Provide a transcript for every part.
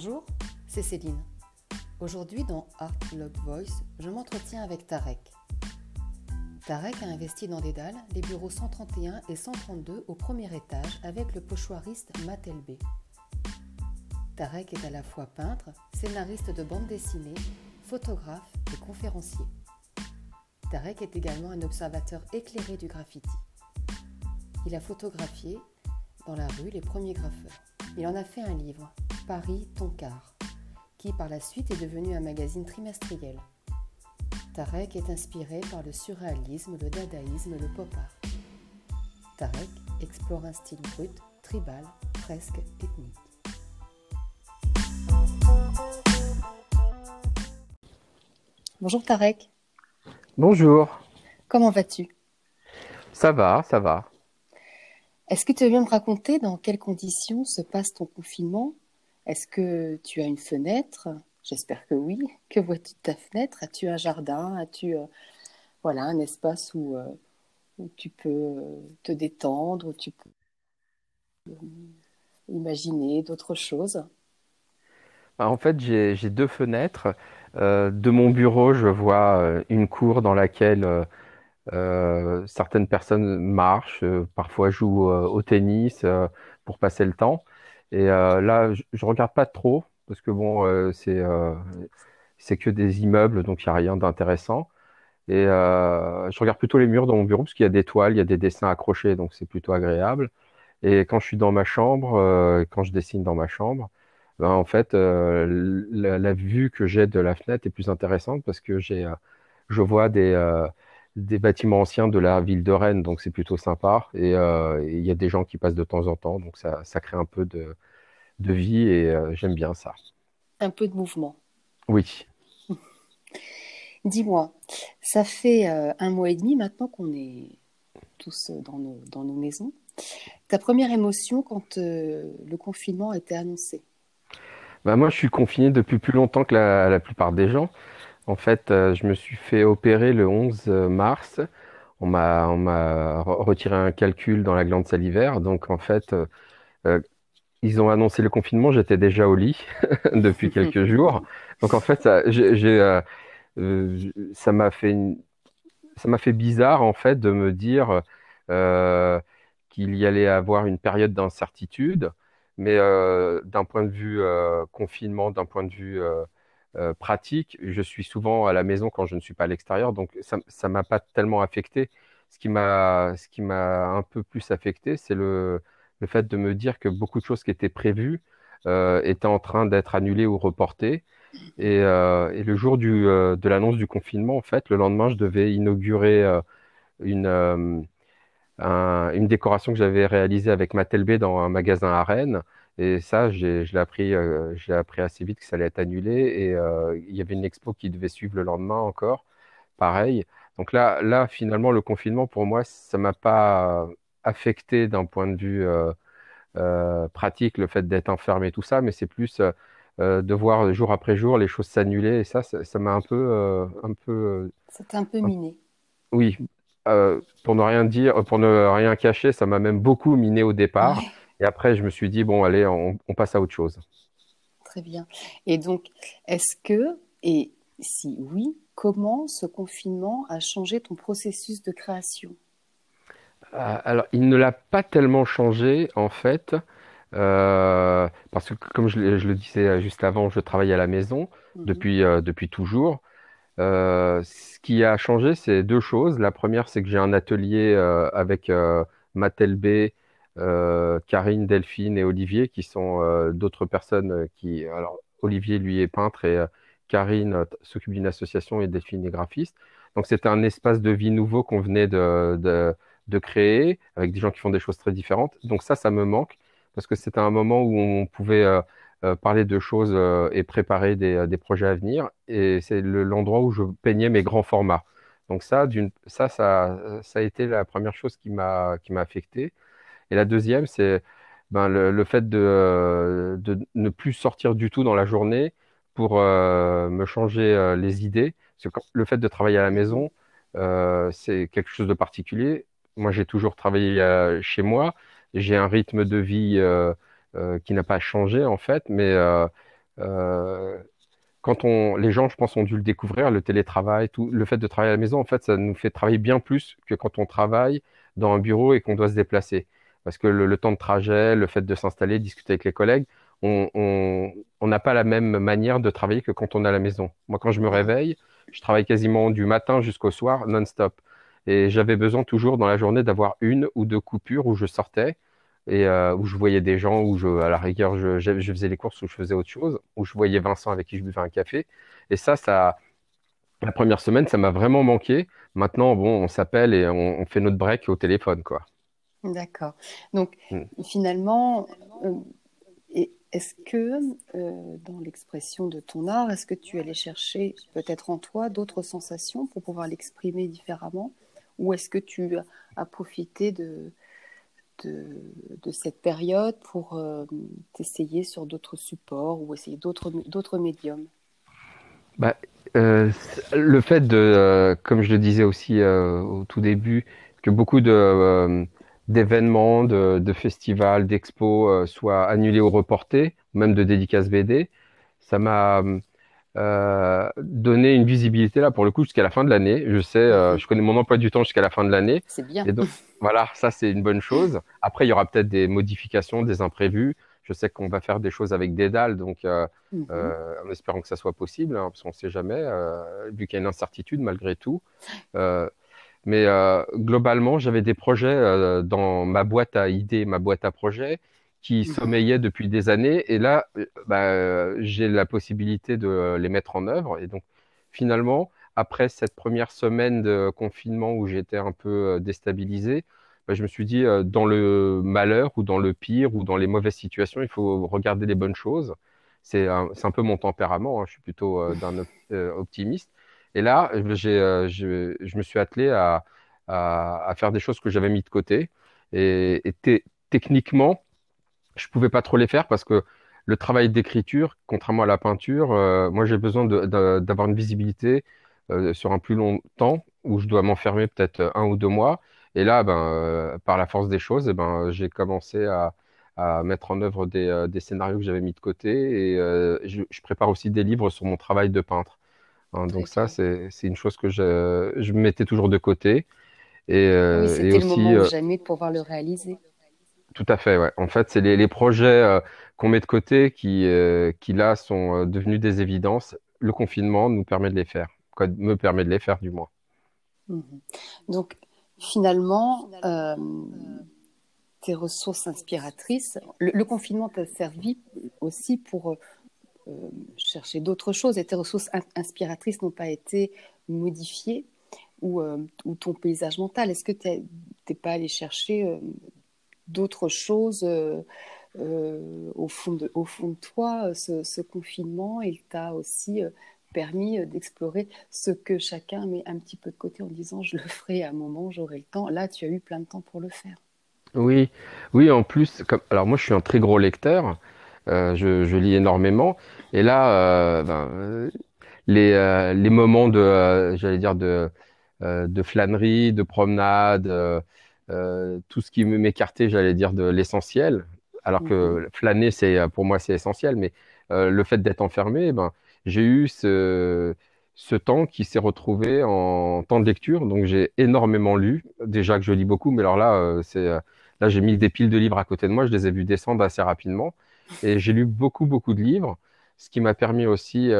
Bonjour, c'est Céline. Aujourd'hui dans Art Log Voice, je m'entretiens avec Tarek. Tarek a investi dans Dédale les bureaux 131 et 132 au premier étage avec le pochoiriste Matt Tarek est à la fois peintre, scénariste de bande dessinée, photographe et conférencier. Tarek est également un observateur éclairé du graffiti. Il a photographié dans la rue les premiers graffeurs. Il en a fait un livre, Paris Toncar, qui par la suite est devenu un magazine trimestriel. Tarek est inspiré par le surréalisme, le dadaïsme, le pop art. Tarek explore un style brut, tribal, presque ethnique. Bonjour Tarek. Bonjour. Comment vas-tu? Ça va, ça va. Est-ce que tu veux bien me raconter dans quelles conditions se passe ton confinement? Est-ce que tu as une fenêtre? J'espère que oui. Que vois-tu de ta fenêtre? As-tu un jardin? As-tu euh, un espace où, euh, tu peux euh, te détendre, où tu peux imaginer d'autres choses? Bah, En fait, j'ai deux fenêtres. de mon bureau, je vois une cour dans laquelle certaines personnes marchent, parfois jouent au tennis pour passer le temps. Et là, je, ne regarde pas trop parce que bon, c'est c'est que des immeubles, donc il n'y a rien d'intéressant. Et je regarde plutôt les murs dans mon bureau parce qu'il y a des toiles, il y a des dessins accrochés, donc c'est plutôt agréable. Et quand je suis dans ma chambre, quand je dessine dans ma chambre, ben, en fait, la, la, vue que j'ai de la fenêtre est plus intéressante parce que j'ai, je vois des, des bâtiments anciens de la ville de Rennes, donc c'est plutôt sympa. Et euh, il y a des gens qui passent de temps en temps, donc ça, ça crée un peu de, de vie et euh, j'aime bien ça. Un peu de mouvement. Oui. Dis-moi, ça fait euh, un mois et demi maintenant qu'on est tous dans nos, dans nos maisons. Ta première émotion quand le confinement a été annoncé? Bah Moi, je suis confiné depuis plus longtemps que la, la plupart des gens. En fait, euh, je me suis fait opérer le 11 mars. On m'a, on m'a retiré un calcul dans la glande salivaire. Donc, en fait, euh, euh, ils ont annoncé le confinement. J'étais déjà au lit depuis quelques jours. Donc, en fait, ça, j'ai, ça m'a fait, ça m'a fait bizarre, en fait, de me dire qu'il y allait avoir une période d'incertitude. Mais d'un point de vue confinement, d'un point de vue euh, pratique. Je suis souvent à la maison quand je ne suis pas à l'extérieur, donc ça ne m'a pas tellement affecté. Ce qui m'a un peu plus affecté, c'est le, le fait de me dire que beaucoup de choses qui étaient prévues euh, étaient en train d'être annulées ou reportées. Et, euh, le jour du, de l'annonce du confinement, en fait, le lendemain, je devais inaugurer une, une décoration que j'avais réalisée avec Mattelbé dans un magasin à Rennes. Et ça, je l'ai appris, euh, j'ai appris assez vite que ça allait être annulé. Et euh, il y avait une expo qui devait suivre le lendemain encore, pareil. Donc là, là, finalement, le confinement, pour moi, ça m'a pas affecté d'un point de vue euh, pratique, le fait d'être enfermé, tout ça, mais c'est plus de voir jour après jour les choses s'annuler. Et ça, ça m'a un peu, un peu. C'était un peu miné. Oui, pour ne rien dire, pour ne rien cacher, ça m'a même beaucoup miné au départ. Et après, je me suis dit, bon, allez, on, passe à autre chose. Très bien. Et donc, est-ce que, et si oui, comment ce confinement a changé ton processus de création? Euh, Alors, il ne l'a pas tellement changé, en fait, euh, parce que, comme je, le disais juste avant, je travaille à la maison mhm. depuis, euh, depuis toujours. ce qui a changé, c'est deux choses. La première, c'est que j'ai un atelier avec Mattel B Karine, Delphine et Olivier, qui sont euh, d'autres personnes euh, qui. Alors, Olivier, lui, est peintre et Karine s'occupe d'une association et Delphine est graphiste. Donc, c'était un espace de vie nouveau qu'on venait de, de, créer avec des gens qui font des choses très différentes. Donc, ça, ça me manque parce que c'était un moment où on pouvait. parler de choses et préparer des, des, projets à venir. Et c'est l'endroit où je peignais mes grands formats. Donc ça, ça, ça, ça, a été la première chose qui m'a affecté. Et la deuxième, c'est ben, le, fait de, euh, de, ne plus sortir du tout dans la journée pour euh, me changer euh, les idées. Le fait de travailler à la maison, c'est quelque chose de particulier. Moi, j'ai toujours travaillé chez moi. J'ai un rythme de vie qui n'a pas changé, en fait, mais quand on, les gens, je pense, ont dû le découvrir, le télétravail, le fait de travailler à la maison, en fait, ça nous fait travailler bien plus que quand on travaille dans un bureau et qu'on doit se déplacer. Parce que le, temps de trajet, le fait de s'installer, discuter avec les collègues, on n'a pas la même manière de travailler que quand on est à la maison. Moi, quand je me réveille, je travaille quasiment du matin jusqu'au soir, non-stop. Et j'avais besoin toujours dans la journée d'avoir une ou deux coupures où je sortais et euh, où je voyais des gens, où à la rigueur, je, faisais les courses, où je faisais autre chose, où je voyais Vincent avec qui je buvais un café. Et ça, ça, la première semaine, ça m'a vraiment manqué. Maintenant, bon, on s'appelle et on, fait notre break au téléphone, quoi. D'accord. Donc, hmm. finalement, euh, est-ce que euh, dans l'expression de ton art, est-ce que tu allais chercher peut-être en toi d'autres sensations pour pouvoir l'exprimer différemment? Ou est-ce que tu as profité de, de, cette période pour euh, t'essayer sur d'autres supports ou essayer d'autres médiums? Bah, euh, Le fait de, comme je le disais aussi au tout début, que beaucoup de d'événements, de, de, festivals, d'expos soient annulés ou reportés, même de dédicaces BD, ça m'a euh, donner une visibilité là pour le coup jusqu'à la fin de l'année. Je sais, euh, je connais mon emploi du temps jusqu'à la fin de l'année. C'est bien. Et donc voilà, ça c'est une bonne chose. Après, il y aura peut-être des modifications, des imprévus. Je sais qu'on va faire des choses avec des dalles, donc euh, mhm. en espérant que ça soit possible, hein, parce qu'on ne sait jamais, vu qu'il y a une incertitude malgré tout. Mais globalement, j'avais des projets dans ma boîte à idées, ma boîte à projets, qui mmh. sommeillaient depuis des années. Et là, euh, bah, j'ai la possibilité de les mettre en œuvre. Et donc, finalement, après cette première semaine de confinement où j'étais un peu euh, déstabilisé, bah, je me suis dit, euh, dans le malheur ou dans le pire ou dans les mauvaises situations, il faut regarder les bonnes choses. C'est un, un, peu mon tempérament, hein. je suis plutôt d'un optimiste. Et là, je, je, me suis attelé à, à, à, faire des choses que j'avais mis de côté. Et, techniquement, je pouvais pas trop les faire parce que le travail d'écriture, contrairement à la peinture, euh, moi j'ai besoin d'avoir une visibilité euh, sur un plus long temps où je dois m'enfermer peut-être un ou deux mois. Et là, ben, euh, par la force des choses, eh ben, j'ai commencé à, mettre en œuvre des, scénarios que j'avais mis de côté et je, prépare aussi des livres sur mon travail de peintre. Hein, donc ça, c'est une chose que je, je mettais toujours de côté. Et, oui, c'était le moment jamais de pouvoir le réaliser. Tout à fait, ouais. En fait, c'est les, projets euh, qu'on met de côté qui, euh, qui là, sont euh, devenus des évidences. Le confinement nous permet de les faire, quoi, me permet de les faire du moins. Mhm. Donc, finalement, tes ressources inspiratrices, le, confinement t'a servi aussi pour chercher d'autres choses et tes ressources inspiratrices n'ont pas été modifiées ou, ou ton paysage mental. Est-ce que tu n'es pas allé chercher d'autres choses euh, euh, au, fond de, toi. Ce, confinement, il t'a aussi euh, permis d'explorer ce que chacun met un petit peu de côté en disant je le ferai à un moment, j'aurai le temps. Là, tu as eu plein de temps pour le faire. Oui, oui, en plus, alors moi je suis un très gros lecteur, je, lis énormément, et là, ben, les, les, moments de, j'allais dire, de, de flânerie, de promenade, euh, tout ce qui m'écartait, j'allais dire, de l'essentiel. Alors que mhm. flâner, c'est pour moi, c'est essentiel, mais euh, le fait d'être enfermé, ben, j'ai eu ce, ce temps qui s'est retrouvé en temps de lecture. Donc j'ai énormément lu. Déjà que je lis beaucoup, mais alors là, euh, c'est là j'ai mis des piles de livres à côté de moi. Je les ai vus descendre assez rapidement et j'ai lu beaucoup beaucoup de livres, ce qui m'a permis aussi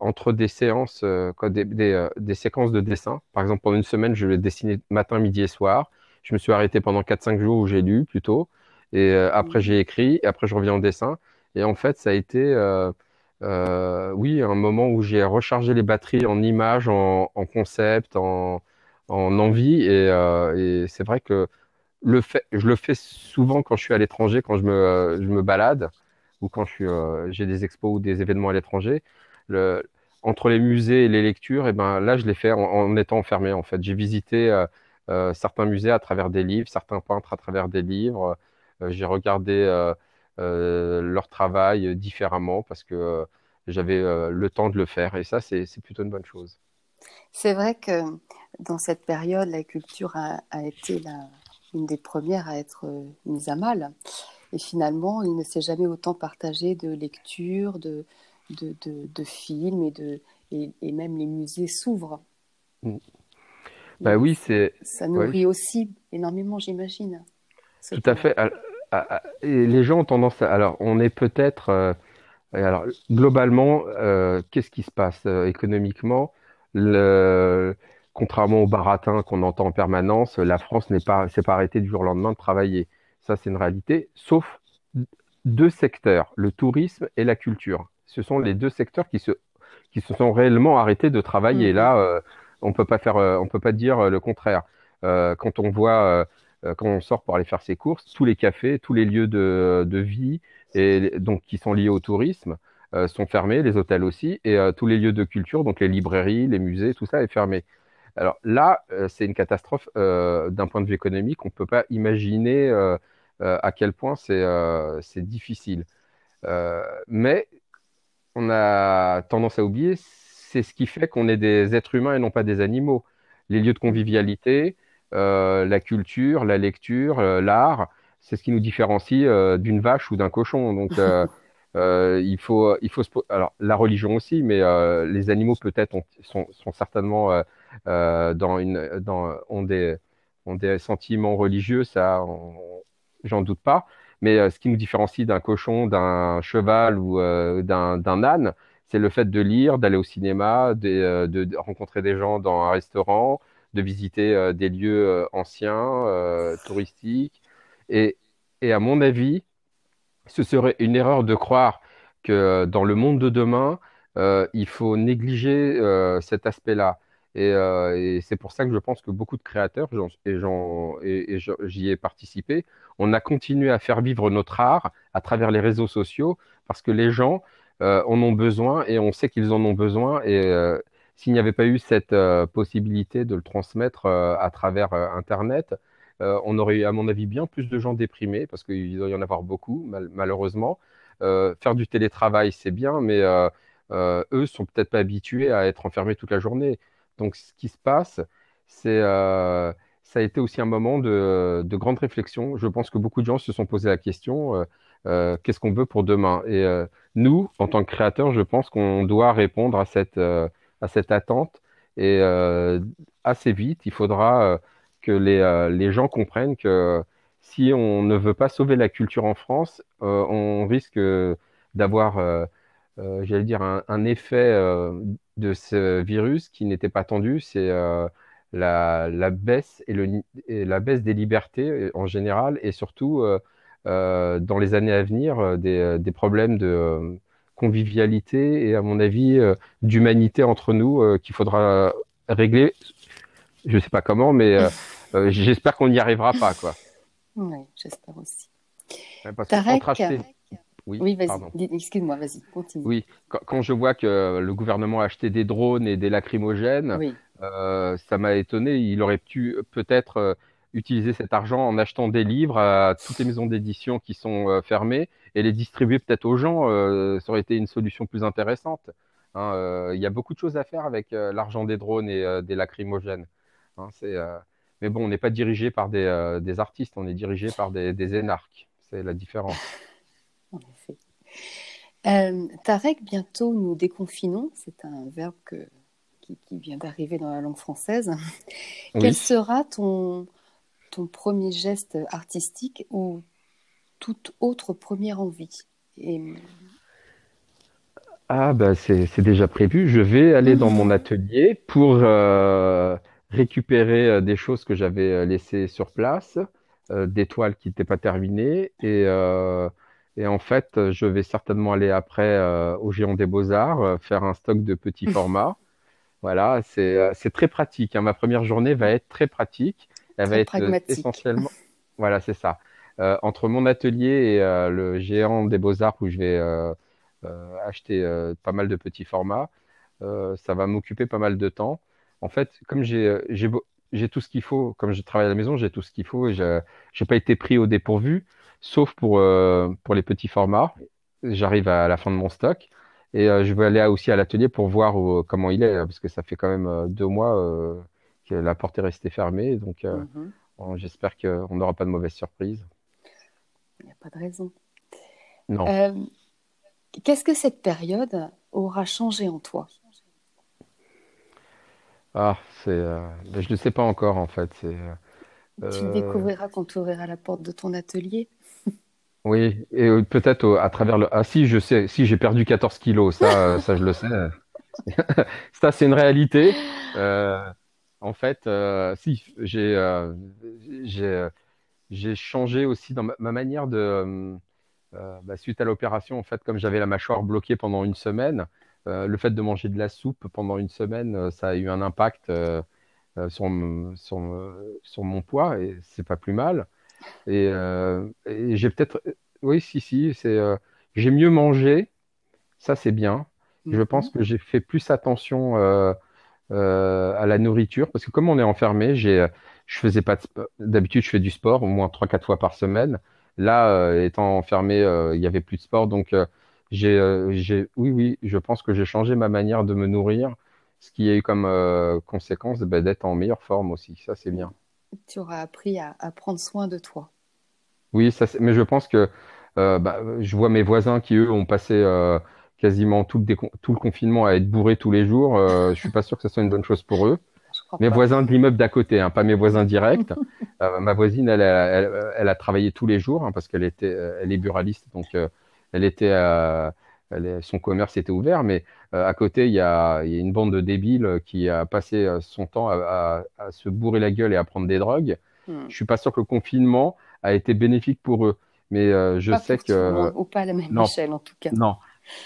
entre des séances, des, des, des, séquences de dessin. Par exemple, pendant une semaine, je dessiner matin, midi et soir. Je me suis arrêté pendant 4-5 jours où j'ai lu plutôt. Et euh, après, mmh. j'ai écrit. Et après, je reviens en dessin. Et en fait, ça a été, euh, euh, oui, un moment où j'ai rechargé les batteries en images, en, en concept, en, en envie. Et, et c'est vrai que je le fais souvent quand je suis à l'étranger, quand je me, je me balade ou quand j'ai des expos ou des événements à l'étranger. Entre les musées et les lectures, et ben là, je l'ai fait en, étant enfermé. En fait, j'ai visité euh, certains musées à travers des livres, certains peintres à travers des livres. Euh, j'ai regardé euh, leur travail différemment parce que j'avais le temps de le faire. Et ça, c'est plutôt une bonne chose. C'est vrai que dans cette période, la culture a, été une des premières à être mise à mal. Et finalement, il ne s'est jamais autant partagé de lectures, de, de, de, films et, de, et, même les musées s'ouvrent. Mm. Bah oui, c'est. Ça nourrit aussi énormément, j'imagine. Tout à fait. Et les gens ont tendance à. Alors, on est peut-être. Euh, alors, globalement, euh, qu'est-ce qui se passe euh, économiquement? Le... Contrairement au baratin qu'on entend en permanence, la France n'est pas, s'est pas arrêtée du jour au lendemain de travailler. Ça, c'est une réalité. Sauf deux secteurs, le tourisme et la culture. Ce sont les deux secteurs qui se, qui se sont réellement arrêtés de travailler. Mmh. Là, on peut pas faire, on peut pas dire le contraire. quand on voit euh, quand on sort pour aller faire ses courses, tous les cafés, tous les lieux de, de vie et donc qui sont liés au tourisme euh, sont fermés, les hôtels aussi, et euh, tous les lieux de culture, donc les librairies, les musées, tout ça est fermé. Alors là, c'est une catastrophe d'un point de vue économique. On ne peut pas imaginer à quel point c'est difficile. mais on a tendance à oublier, c'est ce qui fait qu'on est des êtres humains et non pas des animaux. Les lieux de convivialité, euh, la culture, la lecture, euh, l'art, c'est ce qui nous différencie euh, d'une vache ou d'un cochon. Donc, il faut, il faut se... alors la religion aussi, mais les animaux peut-être sont, sont, certainement dans une, dans, ont des, ont des sentiments religieux, ça, j'en doute pas. Mais ce qui nous différencie d'un cochon, d'un cheval ou d'un âne, c'est le fait de lire, d'aller au cinéma, de, de, rencontrer des gens dans un restaurant, de visiter euh, des lieux euh, anciens, euh, touristiques. Et, et, à mon avis, ce serait une erreur de croire que dans le monde de demain, il faut négliger cet aspect-là. Et, c'est pour ça que je pense que beaucoup de créateurs, et j'y ai participé, on a continué à faire vivre notre art à travers les réseaux sociaux parce que les gens en ont besoin et on sait qu'ils en ont besoin. Et, s'il n'y avait pas eu cette euh, possibilité de le transmettre euh, à travers euh, Internet, on aurait eu, à mon avis, bien plus de gens déprimés, parce qu'il doit y en avoir beaucoup, malheureusement. faire du télétravail, c'est bien, mais eux sont peut-être pas habitués à être enfermés toute la journée. Donc, ce qui se passe, c'est ça a été aussi un moment de, de, grande réflexion. Je pense que beaucoup de gens se sont posé la question qu'est-ce qu'on veut pour demain? Et nous, en tant que créateurs, je pense qu'on doit répondre à cette à cette attente. Et euh, assez vite, il faudra euh, que les, euh, les, gens comprennent que si on ne veut pas sauver la culture en France, on risque d'avoir, j'allais dire, un, effet de ce virus qui n'était pas attendu. C'est la, la, baisse et, le, la baisse des libertés en général et surtout dans les années à venir des, des problèmes de convivialité et à mon avis euh, d'humanité entre nous euh, qu'il faudra régler. Je ne sais pas comment, mais euh, j'espère qu'on n'y arrivera pas, quoi. Oui, j'espère aussi. Tarek, Oui, oui vas-y, excuse-moi, vas-y, continue. Oui, quand, je vois que le gouvernement a acheté des drones et des lacrymogènes, ça m'a étonné. Il aurait pu peut-être utiliser cet argent en achetant des livres à toutes les maisons d'édition qui sont euh, fermées et les distribuer peut-être aux gens. Euh, ça aurait été une solution plus intéressante. Hein, euh, il y a beaucoup de choses à faire avec l'argent des drones et des lacrymogènes. Hein, mais bon, on n'est pas dirigé par des, artistes, on est dirigé par des, énarques. C'est la différence. Effet. Tarek, bientôt nous déconfinons. C'est un verbe qui, vient d'arriver dans la langue française. Quel sera ton, ton premier geste artistique ou toute autre première envie? Ah, bah c'est déjà prévu. Je vais aller dans mon atelier pour euh, récupérer euh, des choses que j'avais euh, laissées sur place, des toiles qui n'étaient pas terminées. Et, et, en fait, je vais certainement aller après au Géant des Beaux-Arts, faire un stock de petits formats. Voilà, c'est très pratique. Hein. Ma première journée va être très pratique. Elle va être euh, essentiellement. Voilà, c'est ça. Euh, entre mon atelier et euh, le géant des beaux-arts où je vais acheter pas mal de petits formats, ça va m'occuper pas mal de temps. En fait, comme j'ai tout ce qu'il faut, comme je travaille à la maison, j'ai tout ce qu'il faut et je n'ai pas été pris au dépourvu, sauf pour, pour les petits formats. J'arrive à la fin de mon stock. Et je vais aller aussi à l'atelier pour voir comment il est, parce que ça fait quand même deux mois la porte est restée fermée. Donc, euh, mhm. j'espère qu'on n'aura pas de mauvaise surprise. Il n'y a pas de raison. Non. Euh, Qu'est-ce que cette période aura changé en toi? Ah, c'est, euh, je ne sais pas encore en fait. Tu le euh, découvriras quand tu ouvriras la porte de ton atelier. Oui, et euh, peut-être au- à travers le. Ah si, je sais, si j'ai perdu 14 kilos, ça, euh, ça je le sais. Ça, c'est une réalité. Euh, en fait, euh, si, j'ai, euh, j'ai, euh, j'ai changé aussi dans ma, ma manière de. euh, euh, bah, suite à l'opération, en fait, comme j'avais la mâchoire bloquée pendant une semaine, euh, le fait de manger de la soupe pendant une semaine, euh, ça a eu un impact euh, euh, sur, sur, sur mon poids et c'est pas plus mal. Et, euh, et j'ai peut-être, oui, si, si, c'est, euh, j'ai mieux mangé, ça c'est bien. Je pense Mhm. que j'ai fait plus attention euh, à la nourriture parce que comme on est enfermé, j'ai, je faisais pas d'habitude, je fais du sport au moins trois quatre fois par semaine. Là, étant enfermé, il y avait plus de sport, donc j'ai, oui, oui, je pense que j'ai changé ma manière de me nourrir, ce qui a eu comme conséquence ben, d'être en meilleure forme aussi. Ça, c'est bien. Tu auras appris à, à prendre soin de toi. Oui, ça, mais je pense que euh, bah, je vois mes voisins qui, eux, ont passé euh, quasiment tout le, décon- tout le confinement à être bourrés tous les jours. Euh, je suis pas sûr que ce soit une bonne chose pour eux. Mes pas. voisins de l'immeuble d'à côté, hein, pas mes voisins directs. Ma voisine, elle, a- elle, elle a travaillé tous les jours hein, parce qu'elle était, elle est buraliste, donc elle était, est- son commerce était ouvert. Mais euh, à côté, il y a, il y a une bande de débiles qui a passé euh, son temps à, à- à se bourrer la gueule et à prendre des drogues. Hmm. Je suis pas sûr que le confinement a été bénéfique pour eux, mais euh, je Pas sais que ou pas à la même non, échelle en tout cas. non.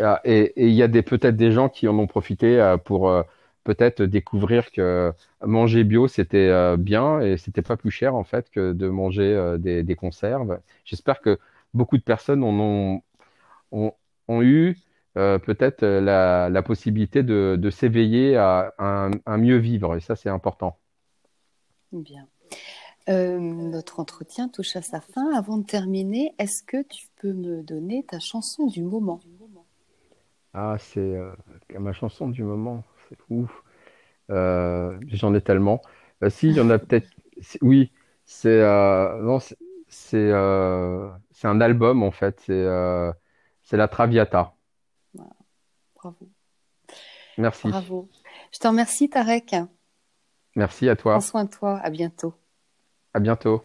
Ah, Et il y a peut-être des gens qui en ont profité euh, pour euh, peut-être découvrir que manger bio c'était euh, bien et c'était pas plus cher en fait que de manger euh, des, des conserves. J'espère que beaucoup de personnes en ont, ont, ont eu euh, peut-être euh, la, la possibilité de, de s'éveiller à un, un mieux vivre et ça c'est important. Bien. Euh, notre entretien touche à sa fin. Avant de terminer, est-ce que tu peux me donner ta chanson du moment? Ah, c'est euh, ma chanson du moment. C'est ouf. Euh, j'en ai tellement. Euh, si, il y en a peut-être. Oui, c'est euh, non, c'est euh, un album en fait. C'est euh, c'est la Traviata. Voilà, bravo. Merci. Bravo. Je te remercie, Tarek. Merci à Prends toi. soin de toi. À bientôt. À bientôt.